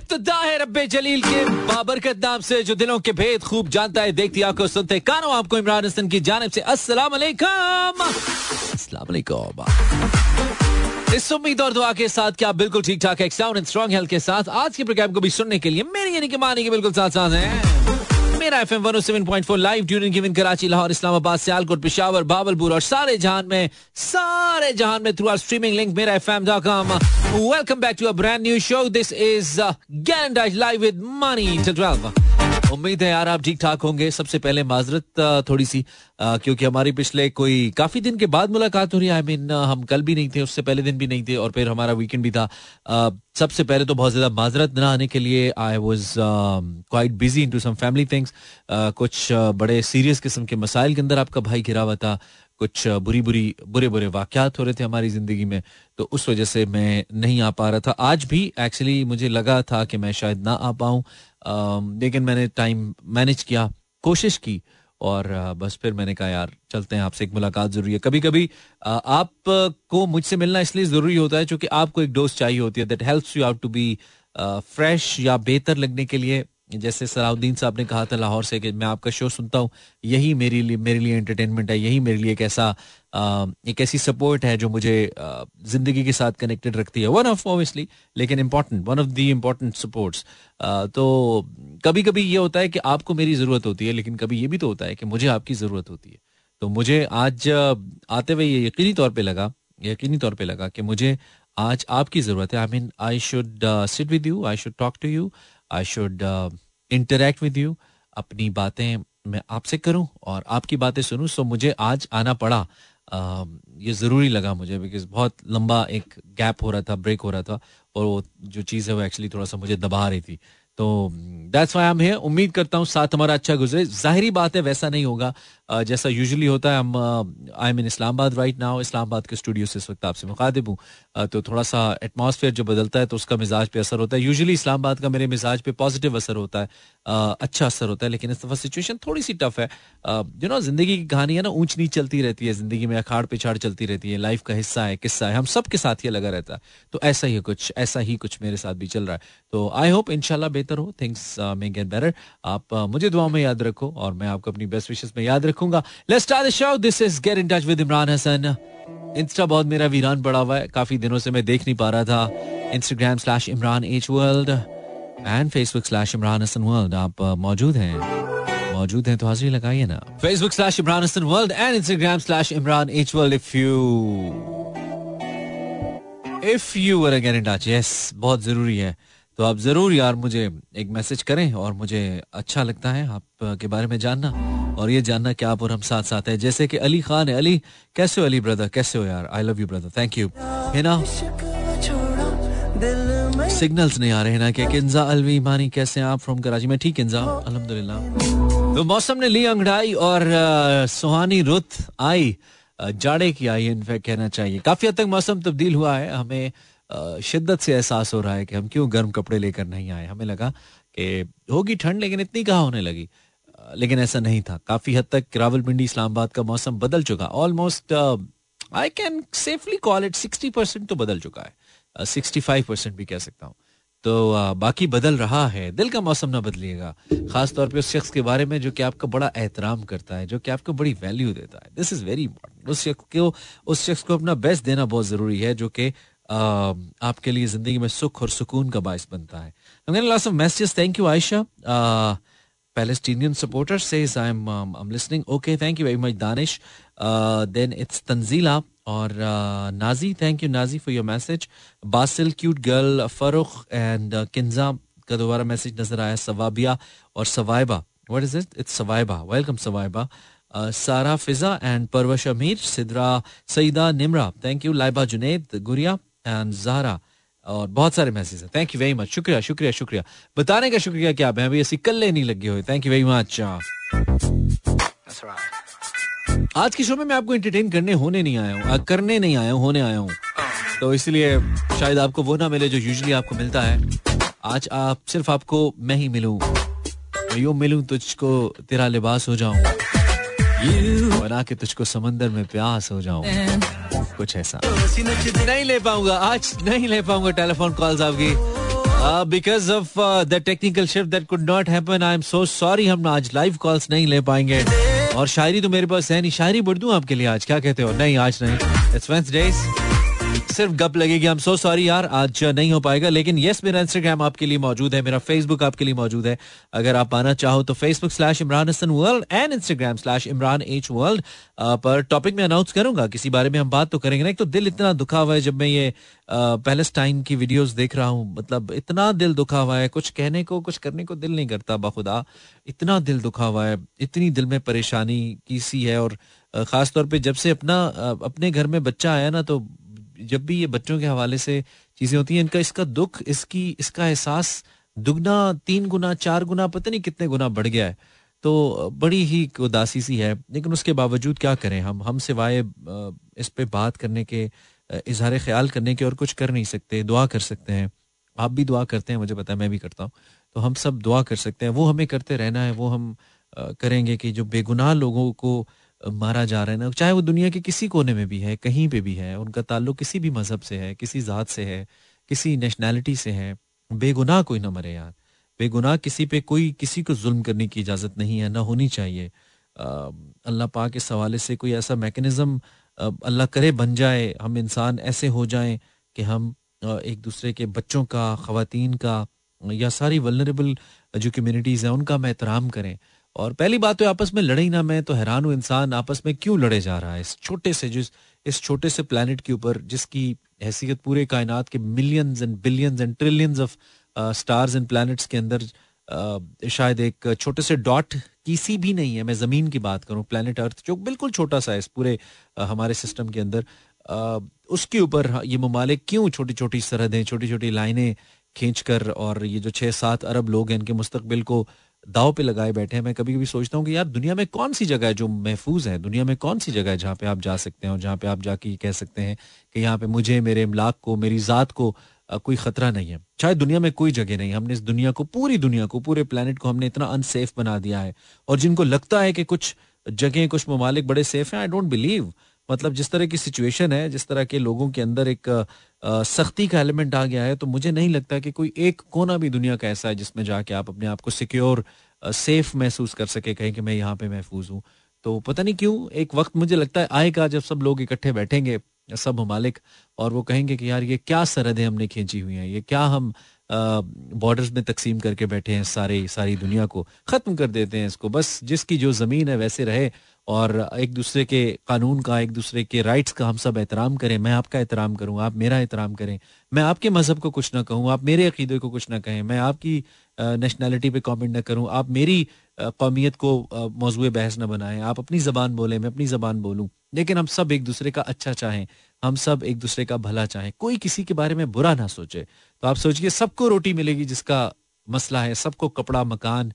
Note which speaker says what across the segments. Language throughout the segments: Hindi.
Speaker 1: इब्तदा है रब्बे जलील के। बाबरकत नाम से जो दिलों के भेद खूब जानता है, देखती आपको सुनते कानों आपको इमरान हसन की जानब से अस्सलाम वालेकुम अस्सलाम वालेकुम इस उम्मीद और दुआ के साथ क्या बिल्कुल ठीक ठाक है साउंड एंड स्ट्रॉन्ग हेल्थ के साथ। आज के प्रोग्राम को भी सुनने के लिए मेरी यानी कि मानी के बिल्कुल साथ साथ हैं। F M one seven point four live during Karachi Lahore Islamabad Sialkot Peshawar Bahawalpur और सारे जहान में, सारे में through our streaming link Mera F M dot com welcome back to a brand new show this is grand live with उम्मीद है यार आप ठीक ठाक होंगे। सबसे पहले माजरत थोड़ी सी क्योंकि हमारी पिछले कोई काफ़ी दिन के बाद मुलाकात हो रही है। आई मीन हम कल भी नहीं थे, उससे पहले दिन भी नहीं थे और फिर हमारा वीकेंड भी था। सबसे पहले तो बहुत ज़्यादा माजरत ना आने के लिए I was quite busy in to some family things कुछ बड़े सीरियस किस्म के मसाइल के अंदर आपका भाई घिरा हुआ था। कुछ बुरी बुरी, बुरे बुरे वाक्यात हो रहे थे हमारी ज़िंदगी में तो उस वजह से मैं नहीं आ पा रहा था। आज भी एक्चुअली मुझे लगा था कि मैं शायद ना आ पाऊँ। लेकिन मैंने टाइम मैनेज किया, कोशिश की और बस फिर मैंने कहा, यार, चलते हैं, आपसे एक मुलाकात ज़रूरी है। कभी कभी आप को मुझसे मिलना इसलिए ज़रूरी होता है, क्योंकि आपको एक डोज चाहिए होती है that helps you out to be fresh या बेहतर लगने के लिए। जैसे सलाउद्दीन साहब ने कहा था लाहौर से कि मैं आपका शो सुनता हूँ, यही मेरे लिए मेरे लिए एंटरटेनमेंट है, यही मेरे लिए एक ऐसा एक ऐसी सपोर्ट है जो मुझे ज़िंदगी के साथ कनेक्टेड रखती है। वन ऑफ़ ऑब्वियसली लेकिन important one of the important supports तो कभी कभी ये होता है कि आपको मेरी ज़रूरत होती है, लेकिन कभी ये भी तो होता है कि मुझे आपकी ज़रूरत होती है। तो मुझे आज आते हुए ये यकीनी तौर पर लगा, यकीनी तौर पर लगा कि मुझे आज आपकी ज़रूरत है। I mean I should sit with you I should talk to you I should interact with you अपनी बातें मैं आपसे करूँ और आपकी बातें सुनूं सो मुझे आज आना पड़ा। आ, ये ज़रूरी लगा मुझे बिकॉज़ बहुत लंबा एक गैप हो रहा था ब्रेक हो रहा था और वो जो चीज़ है वो एक्चुअली थोड़ा सा मुझे दबा रही थी। तो दैट्स वाई एम है उम्मीद करता हूँ साथ हमारा अच्छा गुजरे। जाहिरी बात है, वैसा नहीं होगा। जैसा यूजुअली होता है, हम I mean Islamabad right now Islamabad के स्टूडियो से इस वक्त आपसे मुखातिब हूँ। तो थोड़ा सा एटमॉस्फेयर जो बदलता है तो उसका मिजाज पे असर होता है। यूजली इस्लामाबाद का मेरे मिजाज पे पॉजिटिव असर होता है। अच्छा असर होता है, लेकिन इस दफ़ा सिचुएशन थोड़ी सी टफ है यू नो ज़िंदगी की कहानी है ना ऊंच नीच चलती रहती है। ज़िंदगी में अखाड़ पिछाड़ चलती रहती है। लाइफ का हिस्सा है, किस्सा है। हम सब के साथ ये लगा रहता है। तो ऐसा ही कुछ, ऐसा ही कुछ मेरे साथ भी चल रहा है। तो आई होप इनशाला बेहतर हो थिंग्स मे गेट बेटर आप मुझे दुआ में याद रखो और मैं आपको अपनी बेस्ट विशेष में याद रखूँगा। Let's this is get in touch with Imran Hasan insta बहुत मेरा वीरान पड़ा हुआ है। काफ़ी दिनों से मैं देख नहीं पा रहा था। Instagram slash Imran H world and Facebook slash Imran Hasan world आप मौजूद हैं। मौजूद हैं तो हाजिरी लगाइए ना। Facebook slash Imran Hasan world and Instagram slash Imran H world if you if you were again in touch yes बहुत ज़रूरी है। तो आप ज़रूर यार मुझे एक मैसेज करें और मुझे अच्छा लगता है आप के बारे में जानना। और ये जानना कि आप और हम साथ साथ हैं। जैसे कि अली खान है। अली, कैसे हो अली ब्रदर कैसे हो यार? I love you brother thank you है ना? सिग्नल्स नहीं आ रहे ना कि किंजा अलवी मानी कैसे हैं? आप फ्रॉम कराची में ठीक किंजा? अल्हम्दुलिल्लाह। तो मौसम ने ली अंगड़ाई और सुहानी रुत आई जाड़े की आई इनफैक्ट कहना चाहिए। काफ़ी हद तक मौसम तब्दील हुआ है। हमें शिद्दत से एहसास हो रहा है कि हम क्यों गर्म कपड़े लेकर नहीं आए? हमें लगा कि होगी ठंड लेकिन इतनी कहाँ होने लगी? लेकिन ऐसा नहीं था। काफ़ी हद तक रावलपिंडी इस्लामाबाद का मौसम बदल चुका। Almost I can safely call it sixty percent तो बदल चुका है। सिक्सटी फाइव परसेंट भी कह सकता हूँ। तो uh, बाकी बदल रहा है। दिल का मौसम ना बदलिएगा। खास तौर पे उस शख्स के बारे में जो कि आपका बड़ा एहतराम करता है जो कि आपको बड़ी वैल्यू देता है। दिस इज़ वेरी इंपॉर्टेंट उस शख्स को उस शख्स को अपना बेस्ट देना बहुत ज़रूरी है जो कि आपके लिए ज़िंदगी में सुख और सुकून का बायस बनता है messages thank you Ayesha Palestinian supporter says I'm um, I'm listening. Okay, thank you very much, Danish. Uh, then it's Tanzila or uh, Nazi. Thank you, Nazi, for your message. Basil, cute girl, Farooq and uh, Kinza का दोबारा मैसेज नज़र आया सवाबिया और Sawaiba what is it it's Sawaiba welcome Sawaiba Sara Fiza and Parwash Amir Sidra Saeeda Nimra thank you Laiba Junaid Guriya and Zahra और बहुत सारे मैसेज हैं। थैंक यू वेरी मच शुक्रिया शुक्रिया शुक्रिया। बताने का शुक्रिया क्या मैं अभी ऐसी कल्ले नहीं लगे हुए थैंक यू वेरी मच आज की शो में मैं आपको एंटरटेन करने होने नहीं आया हूँ करने नहीं आया हूँ होने आया हूँ। तो इसलिए शायद आपको वो ना मिले जो यूजली आपको मिलता है। आज आप सिर्फ़ आपको मैं ही मिलूं। मैं यूँ मिलूं तुझको तेरा लिबास हो जाऊँ। बना के तुझको समंदर में प्यास हो जाऊँ। कुछ ऐसा। नहीं ले पाऊँगा, आज नहीं ले पाऊँगा टेलीफोन कॉल्स आपकी। Because of the technical shift that could not happen I am so sorry हम आज लाइव कॉल्स नहीं ले पाएँगे। और शायरी तो मेरे पास है नहीं। शायरी बढ़ दूँ आपके लिए आज? क्या कहते हो? नहीं, आज नहीं। इट्स वेंसडेज सिर्फ़ गप लगेगी हम सो सॉरी यार, आज नहीं हो पाएगा, लेकिन यस मेरा इंस्टाग्राम आपके लिए मौजूद है, मेरा फेसबुक आपके लिए मौजूद है। अगर आप आना चाहो तो Facebook slash Imran Hasan world and Instagram slash Imran H world पर टॉपिक में अनाउंस करूँगा, किसी बारे में हम बात तो करेंगे ना, एक तो दिल इतना दुखा हुआ है जब मैं ये पैलेस्टाइन की वीडियोस देख रहा हूँ मतलब इतना दिल दुखा हुआ है, कुछ कहने को, कुछ करने को दिल नहीं करता, बखुदा, इतना दिल दुखा हुआ है, इतनी दिल में परेशानी की सी है, और खास तौर पे जब से अपना अपने घर में बच्चा आया ना तो जब भी ये बच्चों के हवाले से चीज़ें होती हैं, इनका इसका दुख, इसकी, इसका एहसास दुगना, तीन गुना, चार गुना, पता नहीं कितने गुना बढ़ गया है। तो बड़ी ही उदासी सी है। लेकिन उसके बावजूद क्या करें हम? हम सिवाय इस पे बात करने के इजहार ख्याल करने के और कुछ कर नहीं सकते, दुआ कर सकते हैं। आप भी दुआ करते हैं, मुझे पता है, मैं भी करता हूँ। तो हम सब दुआ कर सकते हैं। वो हमें करते रहना है, वो हम करेंगे कि जो बेगुनाह लोगों को मारा जा रहा है ना। चाहे वो दुनिया के किसी कोने में भी है, कहीं पे भी है, उनका ताल्लुक किसी भी मज़हब से है, किसी ज़ात से है, किसी नेशनैलिटी से है, बेगुनाह कोई ना मरे यार। बेगुनाह किसी पे कोई, किसी को जुल्म करने की इजाज़त नहीं है, ना होनी चाहिए। अल्लाह पाक इस हवाले से कोई ऐसा मैकेनिज्म अल्लाह करे बन जाए, हम इंसान ऐसे हो जाएँ कि हम एक दूसरे के बच्चों का खातन का, या सारी वलनरेबल जो कम्युनिटीज़ हैं, उनका हम एहतराम करें। और पहली बात तो आपस में लड़े ही ना मैं तो हैरान हूँ इंसान आपस में क्यों लड़े जा रहा है? इस छोटे से जिस इस छोटे से प्लानट के ऊपर जिसकी हैसियत पूरे कायनात के millions and billions and trillions of stars and planets के अंदर uh, शायद एक छोटे से डॉट किसी भी नहीं है। मैं ज़मीन की बात करूँ प्लानट अर्थ जो बिल्कुल छोटा सा है इस पूरे uh, हमारे सिस्टम के अंदर uh, उसके ऊपर ये ममालिक क्यों छोटी छोटी सरहदें छोटी छोटी लाइनें खींच कर और ये जो छः सात अरब लोग हैं इनके मुस्तबिल को दाव पे लगाए बैठे हैं, मैं कभी कभी सोचता हूँ कि यार, दुनिया में कौन सी जगह है जो महफूज है? दुनिया में कौन सी जगह है जहाँ पे आप जा सकते हैं और जहाँ पे आप जाके कह सकते हैं कि यहाँ पे मुझे, मेरे इमलाक को, मेरी ज़ात को कोई खतरा नहीं है। शायद दुनिया में कोई जगह नहीं हमने इस दुनिया को, पूरी दुनिया को, पूरे प्लानट को हमने इतना अनसेफ बना दिया है। और जिनको लगता है कि कुछ जगह, कुछ ममालिक बड़े सेफ़ हैं आई डोंट बिलीव मतलब जिस तरह की सिचुएशन है, जिस तरह के लोगों के अंदर एक सख्ती का एलिमेंट आ गया है तो मुझे नहीं लगता कि कोई एक कोना भी दुनिया का ऐसा है जिसमें जाके आप अपने आप को सिक्योर सेफ़ महसूस कर सके, कहीं कि मैं यहाँ पे महफूज हूँ। तो पता नहीं क्यों, एक वक्त मुझे लगता है आएगा जब सब लोग इकट्ठे बैठेंगे, सब ममालिक, और वो कहेंगे कि यार ये क्या सरहदें हमने खींची हुई हैं, ये क्या हम बॉर्डर्स में तकसीम करके बैठे हैं सारे, सारी दुनिया को, ख़त्म कर देते हैं इसको। बस जिसकी जो ज़मीन है वैसे रहे और एक दूसरे के कानून का, एक दूसरे के राइट्स का हम सब एहतराम करें। मैं आपका एहतराम करूँ, आप मेरा एहतराम करें। मैं आपके मज़हब को कुछ ना कहूँ, आप मेरे अकीदे को कुछ ना कहें। मैं आपकी नेशनैलिटी पे कमेंट ना करूँ। आप मेरी कौमियत को मौजू बहस ना बनाएँ। आप अपनी ज़बान बोलें, मैं अपनी ज़बान बोलूँ। लेकिन हम सब एक दूसरे का अच्छा चाहें, हम सब एक दूसरे का भला चाहें। कोई किसी के बारे में बुरा ना सोचे। तो आप सोचिए, सबको रोटी मिलेगी जिसका मसला है, सबको कपड़ा, मकान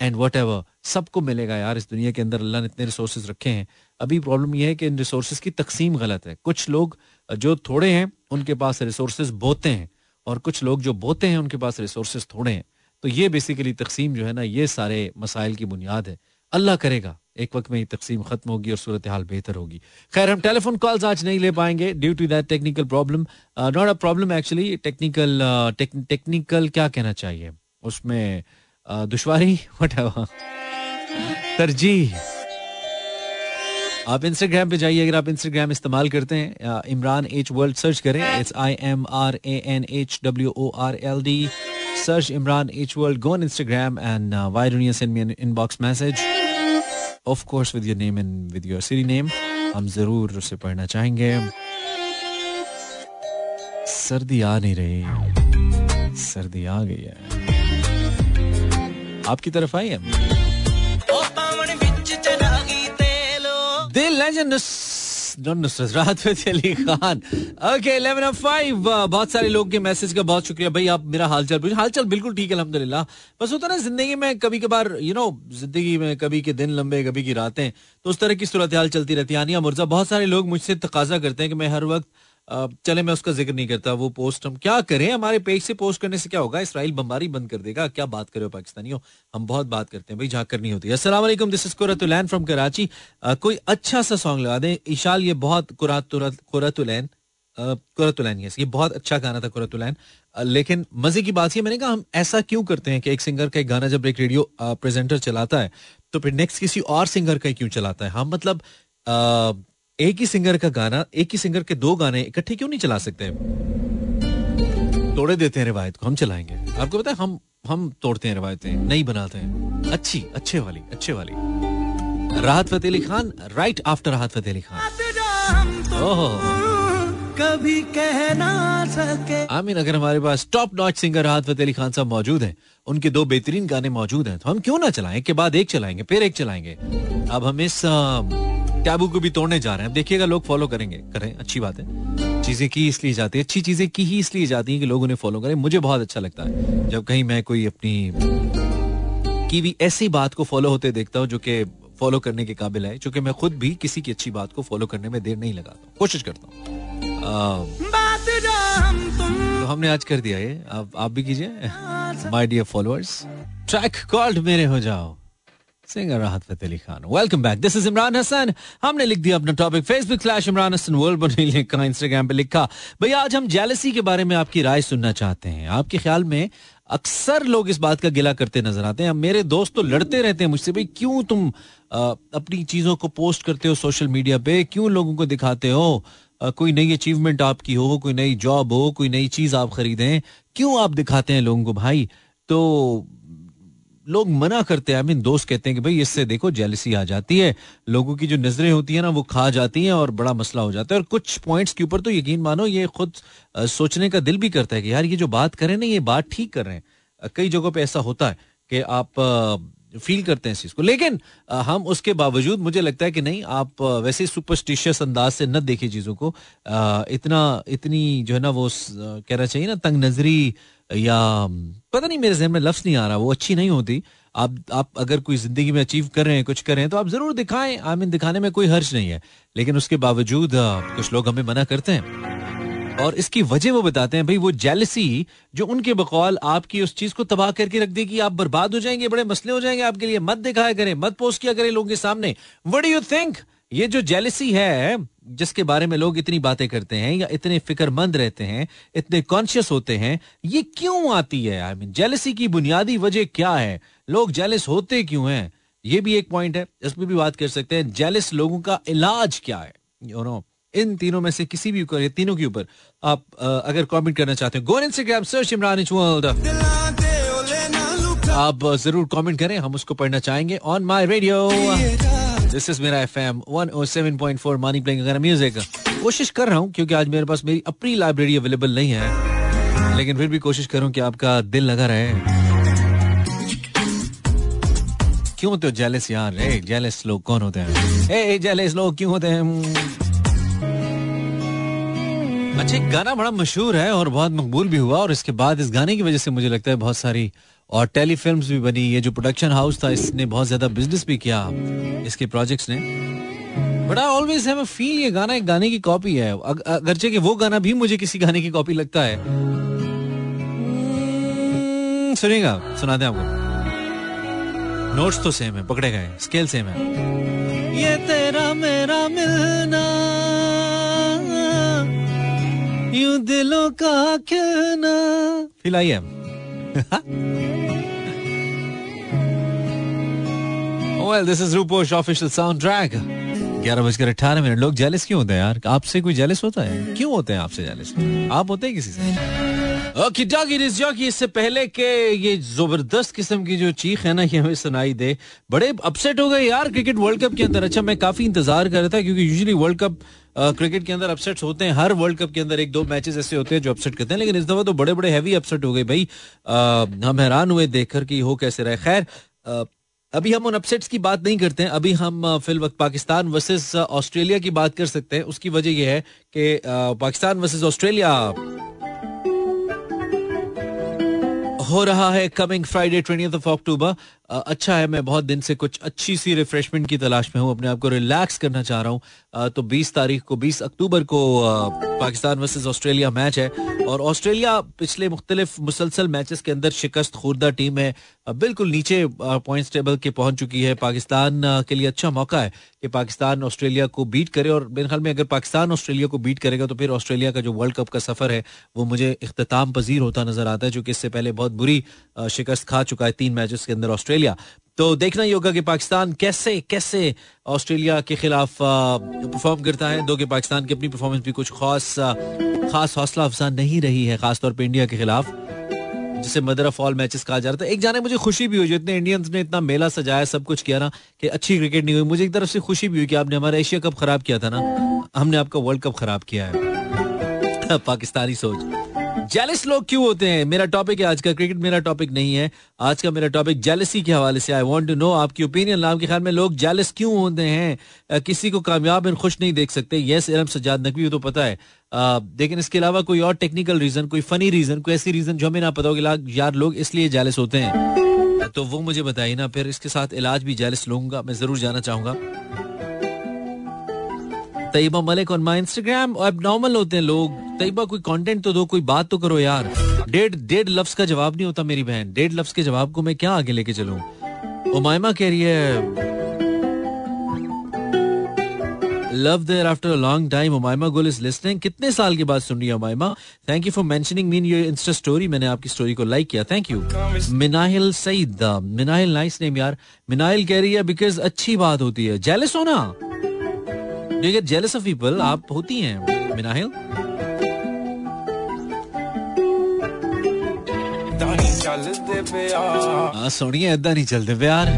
Speaker 1: एंड वट एवर सबको मिलेगा यार इस दुनिया के अंदर अल्लाह ने इतने रिसोर्सेज रखे हैं। अभी प्रॉब्लम यह है कि इन रिसोर्सेज की तकसीम गलत है। कुछ लोग जो थोड़े हैं उनके पास रिसोर्सेज बोते हैं। और कुछ लोग जो बोते हैं उनके पास रिसोर्सेज थोड़े हैं। तो ये बेसिकली तकसीम जो है ना ये सारे मसाइल की बुनियाद है। अल्लाह करेगा। एक वक्त में ये तकसीम खत्म होगी और सूरत हाल बेहतर होगी। खैर हम टेलीफोन कॉल्स आज नहीं ले पाएँगे due to that technical problem not a problem actually technical technical क्या कहना चाहिए? उसमें uh, दुश्वारी तरजीह। आप इंस्टाग्राम पे जाइए, अगर आप इंस्टाग्राम इस्तेमाल करते हैं इमरान एच वर्ल्ड सर्च करें it's I M R A N H W O R L D search Imran H world go on Instagram and why don't you send me an inbox message of course with your name and with your city name हम ज़रूर उसे पढ़ना चाहेंगे। सर्दी आ नहीं रही। सर्दी आ गई है। आपकी तरफ़ आई है। दिल legend Ali Khan. Okay eleven five बहुत सारे लोग के मैसेज का बहुत शुक्रिया। भाई आप मेरा हालचाल पूछे। हालचाल बिल्कुल ठीक है अलहमदिल्ला बस होता ना ज़िंदगी में कभी कभार यू नो ज़िंदगी में कभी के दिन लंबे कभी की रातें तो उस तरह की सूरत हाल चलती रहती है। आनिया मुर्जा बहुत सारे लोग मुझसे तकाजा करते हैं कि मैं हर वक्त चले, मैं उसका ज़िक्र नहीं करता, वो पोस्ट हम क्या करें? हमारे पेज से पोस्ट करने से क्या होगा? इसराइल बम्बारी बंद कर देगा। क्या बात करो पाकिस्तानियों? हम बहुत बात करते हैं भाई, झाक करनी होती है। अस्सलाम this is Qurratulain from Karachi. कोई अच्छा सा सॉन्ग लगा दें। ईशाल ये बहुत कुरातुलैन कुरतुलैन यस ये बहुत अच्छा गाना था कुरतुलैन। लेकिन मज़े की बात ये, मैंने कहा, हम ऐसा क्यों करते हैं कि एक सिंगर का एक गाना जब एक रेडियो प्रेजेंटर चलाता है तो फिर नेक्स्ट किसी और सिंगर का क्यों चलाता है? हम मतलब एक ही सिंगर का गाना एक ही सिंगर के दो गाने इकट्ठे क्यों नहीं चला सकते तोड़े देते हैं रिवायत को हम चलाएँगे। आपको पता है हम हम तोड़ते हैं रिवायतें नहीं बनाते हैं। अच्छी अच्छे वाली अच्छे वाली। Rahat Fateh Ali Khan right after Rahat Fateh Ali Khan. ओह। कभी कह ना सके। आमीन अगर हमारे पास top notch singer Rahat Fateh Ali Khan साहब मौजूद हैं उनके दो बेहतरीन गाने मौजूद हैं तो हम क्यों ना चलाएँ? के बाद एक चलाएँगे फिर एक चलाएँगे। अब हम इस टैबू को भी तोड़ने जा रहे हैं। देखिएगा लोग फॉलो करेंगे करें अच्छी बात है। चीज़ें की इसलिए जाती है अच्छी चीज़ें की ही इसलिए जाती हैं कि लोग उन्हें फॉलो करें। मुझे बहुत अच्छा लगता है जब कहीं मैं कोई अपनी की भी ऐसी बात को फॉलो होते देखता हूँ जो कि फॉलो करने के काबिल है क्योंकि मैं खुद भी किसी की अच्छी बात को फॉलो करने में देर नहीं लगाता कोशिश करता हूँ। तो हमने आज कर दिया ये। अब आप भी कीजिए। My dear followers track called मेरे हो जाओ। Singer Rahat Fateh Ali Khan welcome back this is Imran Hasan हमने लिख दिया अपना topic Facebook slash Imran Hasan world पर नहीं लिखा इंस्टाग्राम पे लिखा भैया आज हम जेलसी के बारे में आपकी राय सुनना चाहते हैं आपके ख्याल में अक्सर लोग इस बात का गिला करते नज़र आते हैं मेरे दोस्त तो लड़ते रहते हैं मुझसे भाई क्यों तुम आ, अपनी चीज़ों को पोस्ट करते हो सोशल मीडिया पे क्यों लोगों को दिखाते हो आ, कोई नई अचीवमेंट आपकी हो कोई नई जॉब हो कोई नई चीज़ आप खरीदें क्यों आप दिखाते हैं लोगों को भाई तो लोग मना करते हैं आई मीन दोस्त कहते हैं कि भाई, इससे देखो जेलसी आ जाती है। लोगों की जो नज़रें होती है ना, वो खा जाती हैं और बड़ा मसला हो जाता है। और कुछ पॉइंट्स के ऊपर तो यकीन मानो, ये खुद सोचने का दिल भी करता है कि यार, ये जो बात करें ना, ये बात ठीक कर रहे हैं। कई जगहों पे ऐसा होता है कि आप फील करते हैं इस चीज़ को। लेकिन हम उसके बावजूद मुझे लगता है कि नहीं, आप वैसे सुपरस्टिशियस अंदाज से न देखिए चीज़ों को। इतना, इतनी जो है ना, वो कहना चाहिए ना, तंग नजरी या पता नहीं, मेरे जहन में लफ्ज नहीं आ रहा, वो अच्छी नहीं होती। आप आप अगर कोई ज़िंदगी में अचीव कर रहे हैं, कुछ कर रहे हैं तो आप ज़रूर दिखाएँ। आई मीन, दिखाने में कोई हर्ज नहीं है। लेकिन उसके बावजूद कुछ लोग हमें मना करते हैं। और इसकी वजह वो बताते हैं, भाई, वो जेलसी जो उनके बकौल आपकी उस चीज़ को तबाह करके रख देगी, आप बर्बाद हो जाएँगे, बड़े मसले हो जाएँगे आपके लिए। मत दिखाया करें, मत पोस्ट किया करें लोगों के सामने। वट यू थिंक ये जो जेलिसी है जिसके बारे में लोग इतनी बातें करते हैं या इतने फिक्रमंद रहते हैं इतने कॉन्शियस होते हैं ये क्यों आती है? आई मीन जेलसी की बुनियादी वजह क्या है? लोग जेलिस होते क्यों हैं? ये भी एक पॉइंट है। इसमें भी बात कर सकते हैं जेलस लोगों का इलाज क्या है? यू नो इन तीनों में से किसी भी ऊपर तीनों के ऊपर आप आ, अगर कमेंट करना चाहते हैं गो इंस्टाग्राम सर्च इमरान आप ज़रूर कमेंट करें हम उसको पढ़ना चाहेंगे on my radio this is Mera FM 107.4 money playing अगर म्यूज़िक कोशिश कर रहा हूँ, क्योंकि आज मेरे पास मेरी अपनी लाइब्रेरी अवेलेबल नहीं है, लेकिन फिर भी कोशिश करूँ कि आपका दिल लगा रहे। क्यों तो जेलस यार? ए जेलस लोग कौन होते हैं? ए जेलस लोग क्यों होते हैं? अच्छा गाना बड़ा मशहूर है और बहुत मकबूल भी हुआ, और इसके बाद इस गाने की वजह से मुझे लगता है बहुत सारी और टेलीफिल्म भी बनी। ये जो प्रोडक्शन हाउस था इसने बहुत ज़्यादा बिज़नेस भी किया। इसके प्रोजेक्ट्स ने। But I always have feel ये गाना एक गाने की कॉपी है। अगरचे कि वो गाना भी मुझे किसी गाने की कॉपी लगता है। Hmm, सुनिएगा? सुनाते हैं आपको। नोट्स तो सेम है पकड़े गए। स्केल सेम है। ये तेरा मेरा मिलना यूँ दिलों का कहना feel I am well this is Rupo's official soundtrack. ग्यारह बजकर अठारह मिनट। लोग जेलिस क्यों होते हैं यार? आपसे कोई जेलिस होता है? क्यों होते हैं आपसे जेलिस आप होते हैं किसी से? ओके डॉगी जॉकी इससे पहले के ये ज़बरदस्त किस्म की जो चीख है ना, ये हमें सुनाई दे। बड़े अपसेट हो गए यार क्रिकेट वर्ल्ड कप के अंदर। अच्छा मैं काफ़ी इंतज़ार कर रहा था क्योंकि यूजुअली वर्ल्ड कप क्रिकेट के अंदर अपसेट्स होते हैं। हर वर्ल्ड कप के अंदर एक दो मैचेस ऐसे होते हैं जो अपसेट करते हैं। लेकिन इस दफ़ा तो बड़े बड़े हैवी अपसेट हो गए। भाई हम हैरान हुए देखकर कि हो कैसे रहे खैर अभी हम उन अपसेट्स की बात नहीं करते हैं। अभी हम फिल वक्त पाकिस्तान वर्सेस ऑस्ट्रेलिया की बात कर सकते हैं। उसकी वजह यह है कि पाकिस्तान वर्सेस ऑस्ट्रेलिया। हो रहा है coming Friday twenty of October अच्छा है, मैं बहुत दिन से कुछ अच्छी सी रिफ्रेशमेंट की तलाश में हूँ, अपने आप को रिलैक्स करना चाह रहा हूँ। तो 20 तारीख को 20 अक्टूबर को पाकिस्तान वर्सेस ऑस्ट्रेलिया मैच है और ऑस्ट्रेलिया पिछले मुख्तलिफ़ मुसलसल मैचेस के अंदर शिकस्त खुर्दा टीम है। बिल्कुल नीचे पॉइंट्स टेबल के पहुँच चुकी है। पाकिस्तान के लिए अच्छा मौका है कि पाकिस्तान ऑस्ट्रेलिया को बीट करे और मेरे ख्याल में अगर पाकिस्तान ऑस्ट्रेलिया को बीट करेगा तो फिर ऑस्ट्रेलिया का जो वर्ल्ड कप का सफ़र है, वो मुझे अख्ताम पजीर होता नज़र आता है, जो कि इससे पहले बहुत बुरी शिकस्त खा चुका है तीन मैचेस के अंदर ऑस्ट्रेलिया। तो देखना ही होगा कि पाकिस्तान कैसे कैसे ऑस्ट्रेलिया के खिलाफ परफॉर्म करता है। दो कि पाकिस्तान की अपनी परफॉर्मेंस भी कुछ खास खास हौसला अफजा नहीं रही है, खासतौर पर इंडिया के खिलाफ, जिसे मदर ऑफ़ ऑल मैचेस कहा जा रहा था। एक जाने मुझे खुशी भी हुई जितने इंडियंस ने इतना मेला सजाया, सब कुछ किया ना, कि अच्छी क्रिकेट नहीं हुई। मुझे एक तरफ़ से खुशी भी हुई कि आपने हमारा एशिया कप खराब किया था ना, हमने आपका वर्ल्ड कप खराब किया है। पाकिस्तानी सोच। जेलिस लोग क्यों होते हैं? मेरा टॉपिक है, आज का क्रिकेट मेरा टॉपिक नहीं है। आज का मेरा टॉपिक जेलिसी के हवाले से आई वांट टू नो आपकी ओपिनियन नाम के ख्याल में लोग जेलिस क्यों होते हैं? किसी को कामयाब और खुश नहीं देख सकते। यस इरम सजाद नकवी तो पता है। लेकिन इसके अलावा कोई और टेक्निकल रीजन कोई फनी रीजन कोई ऐसी रीजन जो हमें ना पता होगा यार लोग इसलिए जेलिस होते हैं। तो वो मुझे बताइए ना, फिर इसके साथ इलाज भी जेलिस लूँगा। मैं ज़रूर जाना चाहूँगा। तयबा मलिक और माई इंस्टाग्राम अब नॉर्मल होते हैं लोग। तैयबा कोई कंटेंट तो दो, कोई बात तो करो यार। डेढ़ डेढ़ लफ्ज का जवाब नहीं होता मेरी बहन। डेढ़ लफ्ज के जवाब को मैं क्या आगे लेके चलूँ? उमायमा कह रही है love there after a long time Umaima Gul is listening कितने साल के बाद सुन रही है Umaima thank you for mentioning mean your insta story मैंने आपकी स्टोरी को लाइक किया। Thank you Minahil Saeed, Minahil nice name यार। मिनाहिल कह रही है बिकॉज़ अच्छी बात होती है। जेलस होना जेलस ऑफ़ पीपल आप होती हैं, मिनाहिल? ऐदा नहीं चलते प्यार।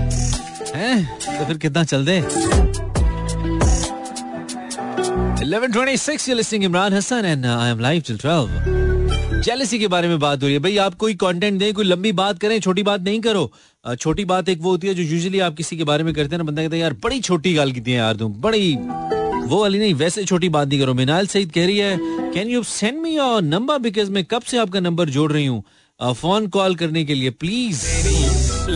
Speaker 1: हैं? तो फिर कितना चलते? 1126 you're listening Imran Hassan and uh, I am live till 12 jealousy के बारे में बात हो रही है। भाई आप कोई कंटेंट दें कोई लंबी बात करें छोटी बात नहीं करो। छोटी बात एक वो होती है जो यूजुअली आप किसी के बारे में करते हैं ना बंदा कहता है यार बड़ी छोटी गाल की है यार तुम बड़ी वो वाली नहीं वैसे छोटी बात नहीं करो। मिनाल सईद कह रही है can you send me your number because मैं कब से आपका नंबर जोड़ रही हूँ? फ़ोन कॉल करने के लिए प्लीज़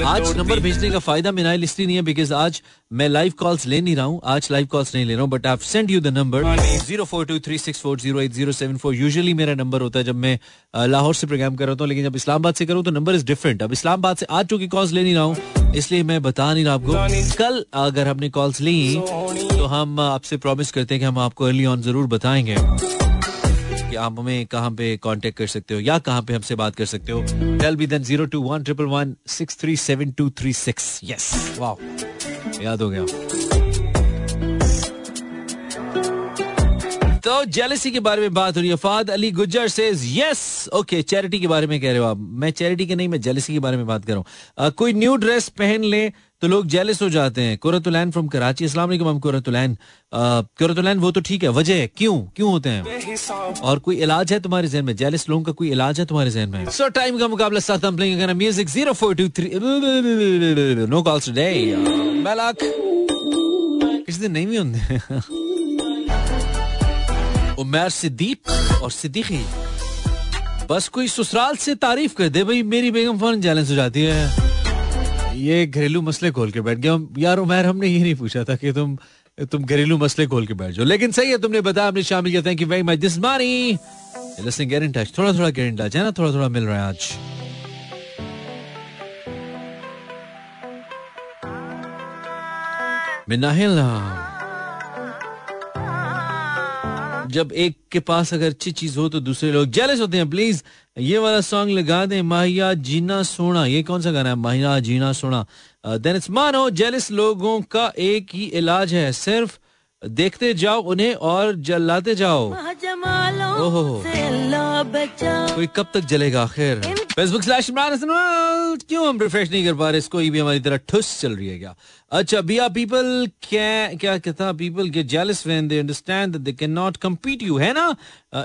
Speaker 1: आज नंबर भेजने का फ़ायदा मिनाइल इसलिए नहीं है बिकॉज़ आज मैं लाइव कॉल्स ले नहीं रहा हूँ। आज लाइव कॉल्स नहीं ले रहा हूँ but I send you the number zero four two three six four zero eight zero seven four usually मेरा नंबर होता है जब मैं लाहौर से प्रोग्राम कर रहा हूँ लेकिन जब इस्लामाबाद से करूँ तो नंबर इज़ डिफरेंट अब इस्लामाबाद से आज चूँकि कॉल्स ले नहीं रहा हूँ इसलिए मैं बता नहीं रहा आपको। कल अगर हमने कॉल्स ली तो हम आपसे प्रॉमिस करते हैं कि हम आपको अर्ली ऑन ज़रूर बताएँगे। कि आप हमें कहाँ पे कांटेक्ट कर सकते हो या कहाँ पे हमसे बात कर सकते हो tell be then zero two one triple one six three seven two three six yes वाह याद हो गया। तो जेलसी के बारे में बात हो रही है। फाद अली गुजर से यस ओके चैरिटी के बारे में कह रहे हो आप। मैं चैरिटी के नहीं, मैं जेलसी के बारे में बात कर रहा हूँ। कोई न्यू ड्रेस पहन ले तो लोग जेलिस हो जाते हैं। कुरतुलैन फ्रॉम कराची। अस्सलाम वालेकुम कुरतुलैन। कुरतुलैन वो तो ठीक है। वजह क्यों? क्यों होते हैं? और कोई इलाज है तुम्हारे जहन में? जेलिस लोगों का कोई इलाज है तुम्हारे जहन में? सो टाइम का मुकाबला साथ हम करना म्यूज़िक 042 नो कॉल्स टुडे मलक किसी दिन नहीं भी होंगे। उमर सिद्दीक और सिद्दीकी। बस कोई ससुराल से तारीफ़ कर दे भाई, मेरी बेगम फ़ौरन जैलेंस हो जाती है। ये घरेलू मसले खोल के बैठ गया यार उमेर, हमने ये नहीं पूछा था कि तुम तुम घरेलू मसले खोल के बैठ जाओ। लेकिन सही है, तुमने बताया, हमने शामिल किया thank you very much this listening get in touch थोड़ा थोड़ा गेट इन टच है ना? थोड़ा थोड़ा मिल रहा है आज। मिनाहिल जब एक के पास अगर अच्छी चीज़ हो तो दूसरे लोग जेलस होते हैं। प्लीज़ ये वाला सॉन्ग लगा दें माहिया जीना सोना। ये कौन सा गाना है? माहिया जीना सोना। देन इट्स मानो जेलस लोगों का एक ही इलाज है। सिर्फ़ देखते जाओ उन्हें और जलाते जाओ। ओहो। कोई कब तक जलेगा? आखिर। फेसबुक स्लैश इमरान क्यों हम रिफ्रेश नहीं कर पा रहे? इसको भी हमारी तरह ठुस चल रही है क्या? अच्छा बिया पीपल क्या क्या कहता people get jealous when they understand that they can not compete you है ना?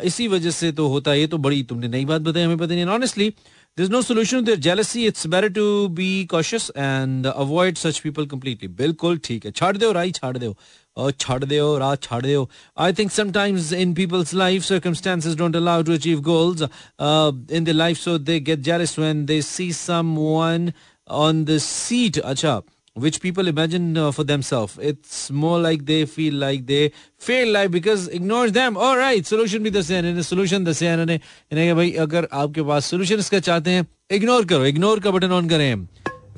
Speaker 1: इसी वजह से तो होता है, ये तो बड़ी तुमने नई बात बताई हमें पता नहीं। Honestly There's no solution to their jealousy. It's better to be cautious and avoid such people completely. बिल्कुल ठीक है छाड़ दो राई छाड़ दो छाड़ दो रात छाड़ दो I think sometimes in people's life circumstances don't allow to achieve goals uh, in their life so they get jealous when they see someone on the seat अच्छा which people imagine uh, for themselves. It's more like they feel like they fail life because ignores them. All right, solution भी दसे इन्होंने solution दसे इन्होंने इन्हें भाई अगर आपके पास solution इसका चाहते हैं ignore करो ignore का बटन ऑन करें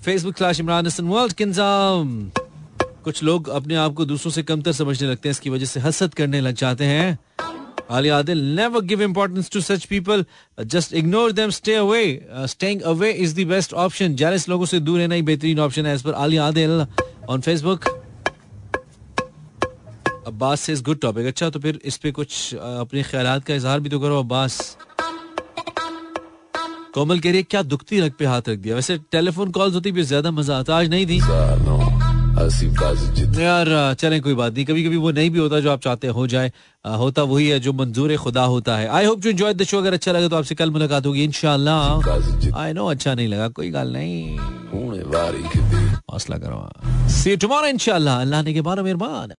Speaker 1: Facebook slash Imran Hasan world किंजाम कुछ लोग अपने आप को दूसरों से कमतर समझने लगते हैं इसकी वजह से हसद करने लग जाते हैं Ali Adil, never give importance to such people. Uh, just ignore them, stay away. Uh, staying away is the best option. Jealous लोगों से दूर रहना ही बेहतरीन ऑप्शन है as Ali Adil on Facebook. Abbas से गुड टॉपिक अच्छा तो फिर इस पे कुछ अपने ख्याल का इजहार भी तो करो अब्बास कोमल कह रही है क्या दुखती रख पे हाथ रख दिया वैसे टेलीफोन कॉल्स होती भी ज़्यादा मज़ा आता आज नहीं थी यार चलें कोई बात नहीं। कभी कभी वो नहीं भी होता जो आप चाहते हो जाए। आ, होता वही है जो मंजूर खुदा होता है। I hope you enjoy the show अगर अच्छा लगे तो आपसे कल मुलाकात होगी इनशाला आई नो अच्छा नहीं लगा कोई गल नहीं। हौसला करो सी टुमारो इंशाल्लाह। अल्लाह ने के बारो मेहरबान